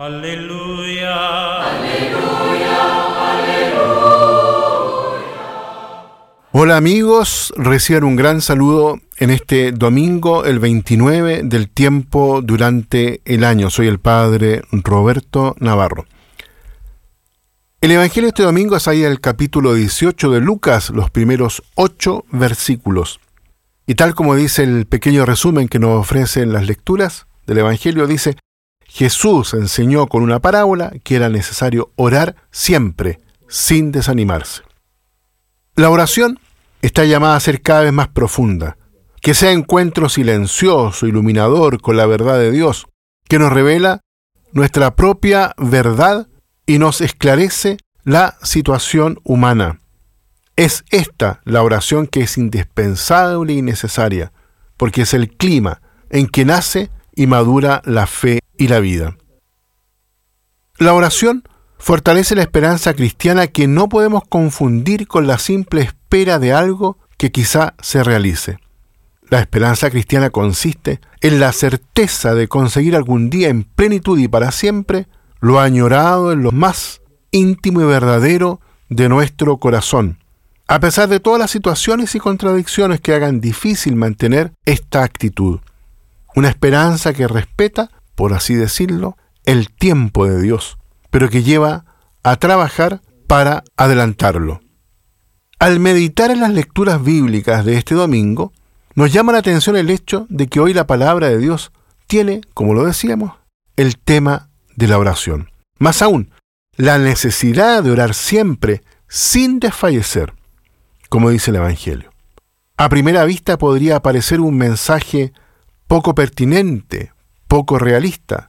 Aleluya. Hola amigos, reciban un gran saludo en este domingo, el 29 del tiempo durante el año. Soy el padre Roberto Navarro. El Evangelio este domingo es ahí el capítulo 18 de Lucas, los primeros ocho versículos. Y tal como dice el pequeño resumen que nos ofrecen las lecturas del Evangelio, dice, Jesús enseñó con una parábola que era necesario orar siempre, sin desanimarse. La oración está llamada a ser cada vez más profunda, que sea encuentro silencioso, iluminador con la verdad de Dios, que nos revela nuestra propia verdad y nos esclarece la situación humana. Es esta la oración que es indispensable y necesaria, porque es el clima en que nace y madura la fe y la vida. La oración fortalece la esperanza cristiana que no podemos confundir con la simple espera de algo que quizá se realice. La esperanza cristiana consiste en la certeza de conseguir algún día en plenitud y para siempre lo añorado en lo más íntimo y verdadero de nuestro corazón, a pesar de todas las situaciones y contradicciones que hagan difícil mantener esta actitud. Una esperanza que respeta, por así decirlo, el tiempo de Dios, pero que lleva a trabajar para adelantarlo. Al meditar en las lecturas bíblicas de este domingo, nos llama la atención el hecho de que hoy la palabra de Dios tiene, como lo decíamos, el tema de la oración. Más aún, la necesidad de orar siempre sin desfallecer, como dice el Evangelio. A primera vista podría parecer un mensaje poco pertinente, poco realista,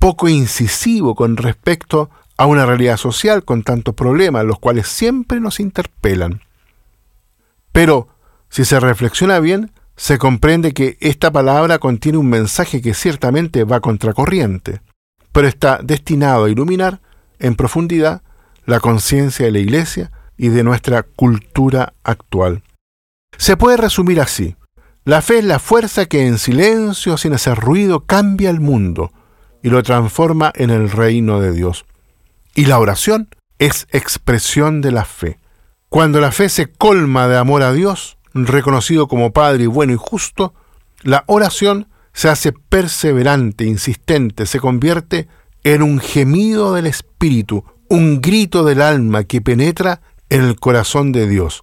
poco incisivo con respecto a una realidad social con tantos problemas, los cuales siempre nos interpelan. Pero, si se reflexiona bien, se comprende que esta palabra contiene un mensaje que ciertamente va contracorriente, pero está destinado a iluminar en profundidad la conciencia de la Iglesia y de nuestra cultura actual. Se puede resumir así. La fe es la fuerza que en silencio, sin hacer ruido, cambia el mundo y lo transforma en el reino de Dios. Y la oración es expresión de la fe. Cuando la fe se colma de amor a Dios, reconocido como Padre bueno y justo, la oración se hace perseverante, insistente, se convierte en un gemido del Espíritu, un grito del alma que penetra en el corazón de Dios.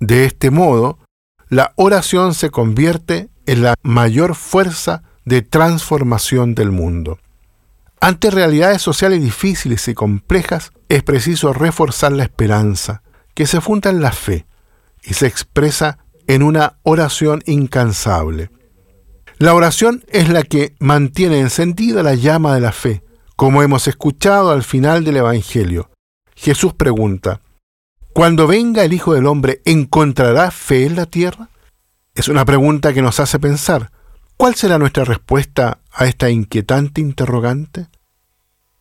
De este modo, la oración se convierte en la mayor fuerza de transformación del mundo. Ante realidades sociales difíciles y complejas, es preciso reforzar la esperanza, que se funda en la fe y se expresa en una oración incansable. La oración es la que mantiene encendida la llama de la fe, como hemos escuchado al final del Evangelio. Jesús pregunta, cuando venga el Hijo del Hombre, ¿encontrará fe en la tierra? Es una pregunta que nos hace pensar, ¿cuál será nuestra respuesta a esta inquietante interrogante?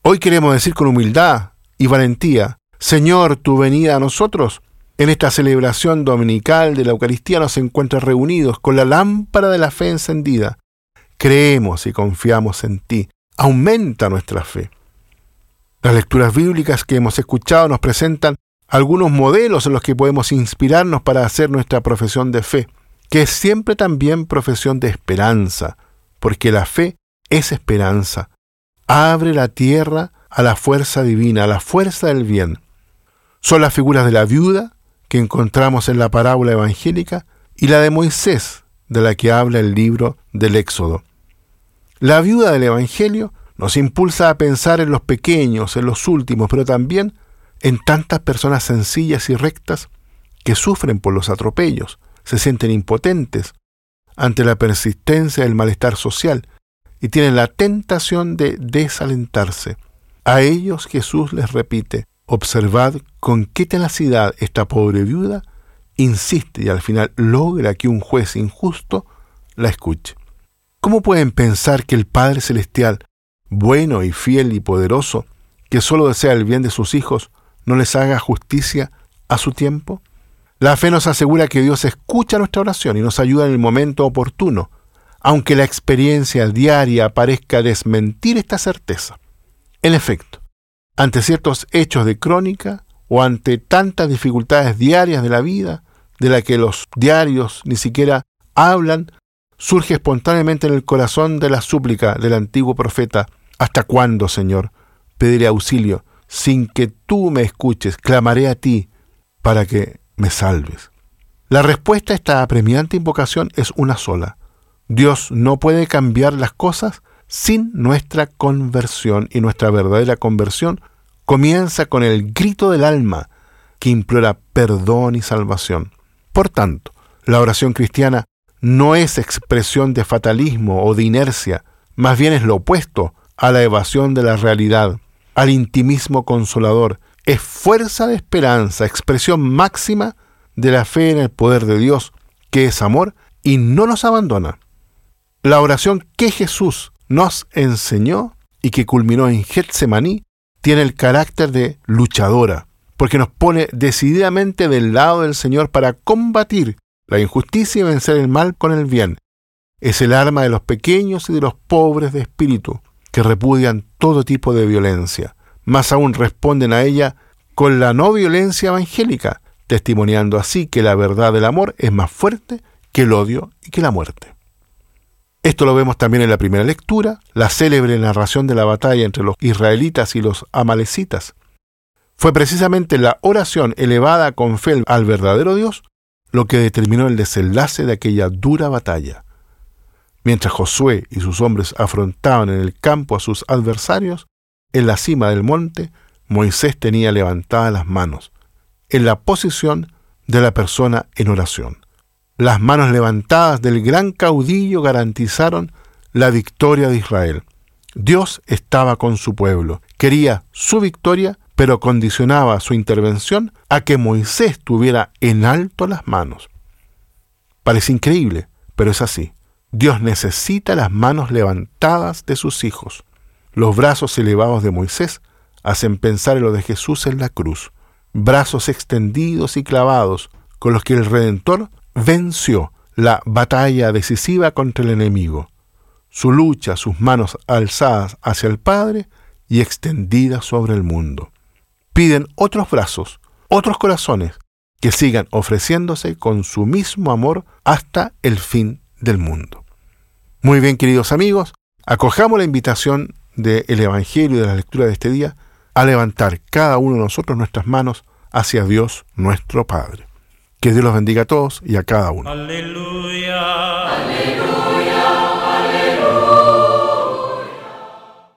Hoy queremos decir con humildad y valentía, Señor, tu venida a nosotros. En esta celebración dominical de la Eucaristía nos encuentras reunidos con la lámpara de la fe encendida. Creemos y confiamos en ti. Aumenta nuestra fe. Las lecturas bíblicas que hemos escuchado nos presentan algunos modelos en los que podemos inspirarnos para hacer nuestra profesión de fe, que es siempre también profesión de esperanza, porque la fe es esperanza. Abre la tierra a la fuerza divina, a la fuerza del bien. Son las figuras de la viuda que encontramos en la parábola evangélica y la de Moisés, de la que habla el libro del Éxodo. La viuda del Evangelio nos impulsa a pensar en los pequeños, en los últimos, pero también en tantas personas sencillas y rectas que sufren por los atropellos, se sienten impotentes ante la persistencia del malestar social y tienen la tentación de desalentarse. A ellos Jesús les repite, observad con qué tenacidad esta pobre viuda insiste y al final logra que un juez injusto la escuche. ¿Cómo pueden pensar que el Padre Celestial, bueno y fiel y poderoso, que solo desea el bien de sus hijos, no les haga justicia a su tiempo? La fe nos asegura que Dios escucha nuestra oración y nos ayuda en el momento oportuno, aunque la experiencia diaria parezca desmentir esta certeza. En efecto, ante ciertos hechos de crónica o ante tantas dificultades diarias de la vida, de la que los diarios ni siquiera hablan, surge espontáneamente en el corazón de la súplica del antiguo profeta, ¿Hasta cuándo, Señor? Pediré auxilio, sin que tú me escuches, clamaré a ti para que me salves. La respuesta a esta apremiante invocación es una sola. Dios no puede cambiar las cosas sin nuestra conversión y nuestra verdadera conversión comienza con el grito del alma que implora perdón y salvación. Por tanto, la oración cristiana no es expresión de fatalismo o de inercia, más bien es lo opuesto a la evasión de la realidad, al intimismo consolador, es fuerza de esperanza, expresión máxima de la fe en el poder de Dios, que es amor y no nos abandona. La oración que Jesús nos enseñó y que culminó en Getsemaní tiene el carácter de luchadora, porque nos pone decididamente del lado del Señor para combatir la injusticia y vencer el mal con el bien. Es el arma de los pequeños y de los pobres de espíritu, que repudian todo tipo de violencia. Más aún responden a ella con la no violencia evangélica, testimoniando así que la verdad del amor es más fuerte que el odio y que la muerte. Esto lo vemos también en la primera lectura, la célebre narración de la batalla entre los israelitas y los amalecitas. Fue precisamente la oración elevada con fe al verdadero Dios lo que determinó el desenlace de aquella dura batalla. Mientras Josué y sus hombres afrontaban en el campo a sus adversarios, en la cima del monte, Moisés tenía levantadas las manos, en la posición de la persona en oración. Las manos levantadas del gran caudillo garantizaron la victoria de Israel. Dios estaba con su pueblo, quería su victoria, pero condicionaba su intervención a que Moisés tuviera en alto las manos. Parece increíble, pero es así. Dios necesita las manos levantadas de sus hijos. Los brazos elevados de Moisés hacen pensar en lo de Jesús en la cruz. Brazos extendidos y clavados con los que el Redentor venció la batalla decisiva contra el enemigo. Su lucha, sus manos alzadas hacia el Padre y extendidas sobre el mundo. Piden otros brazos, otros corazones, que sigan ofreciéndose con su mismo amor hasta el fin del mundo. Muy bien, queridos amigos, acojamos la invitación del Evangelio y de la lectura de este día a levantar cada uno de nosotros nuestras manos hacia Dios nuestro Padre. Que Dios los bendiga a todos y a cada uno. Aleluya. Aleluya.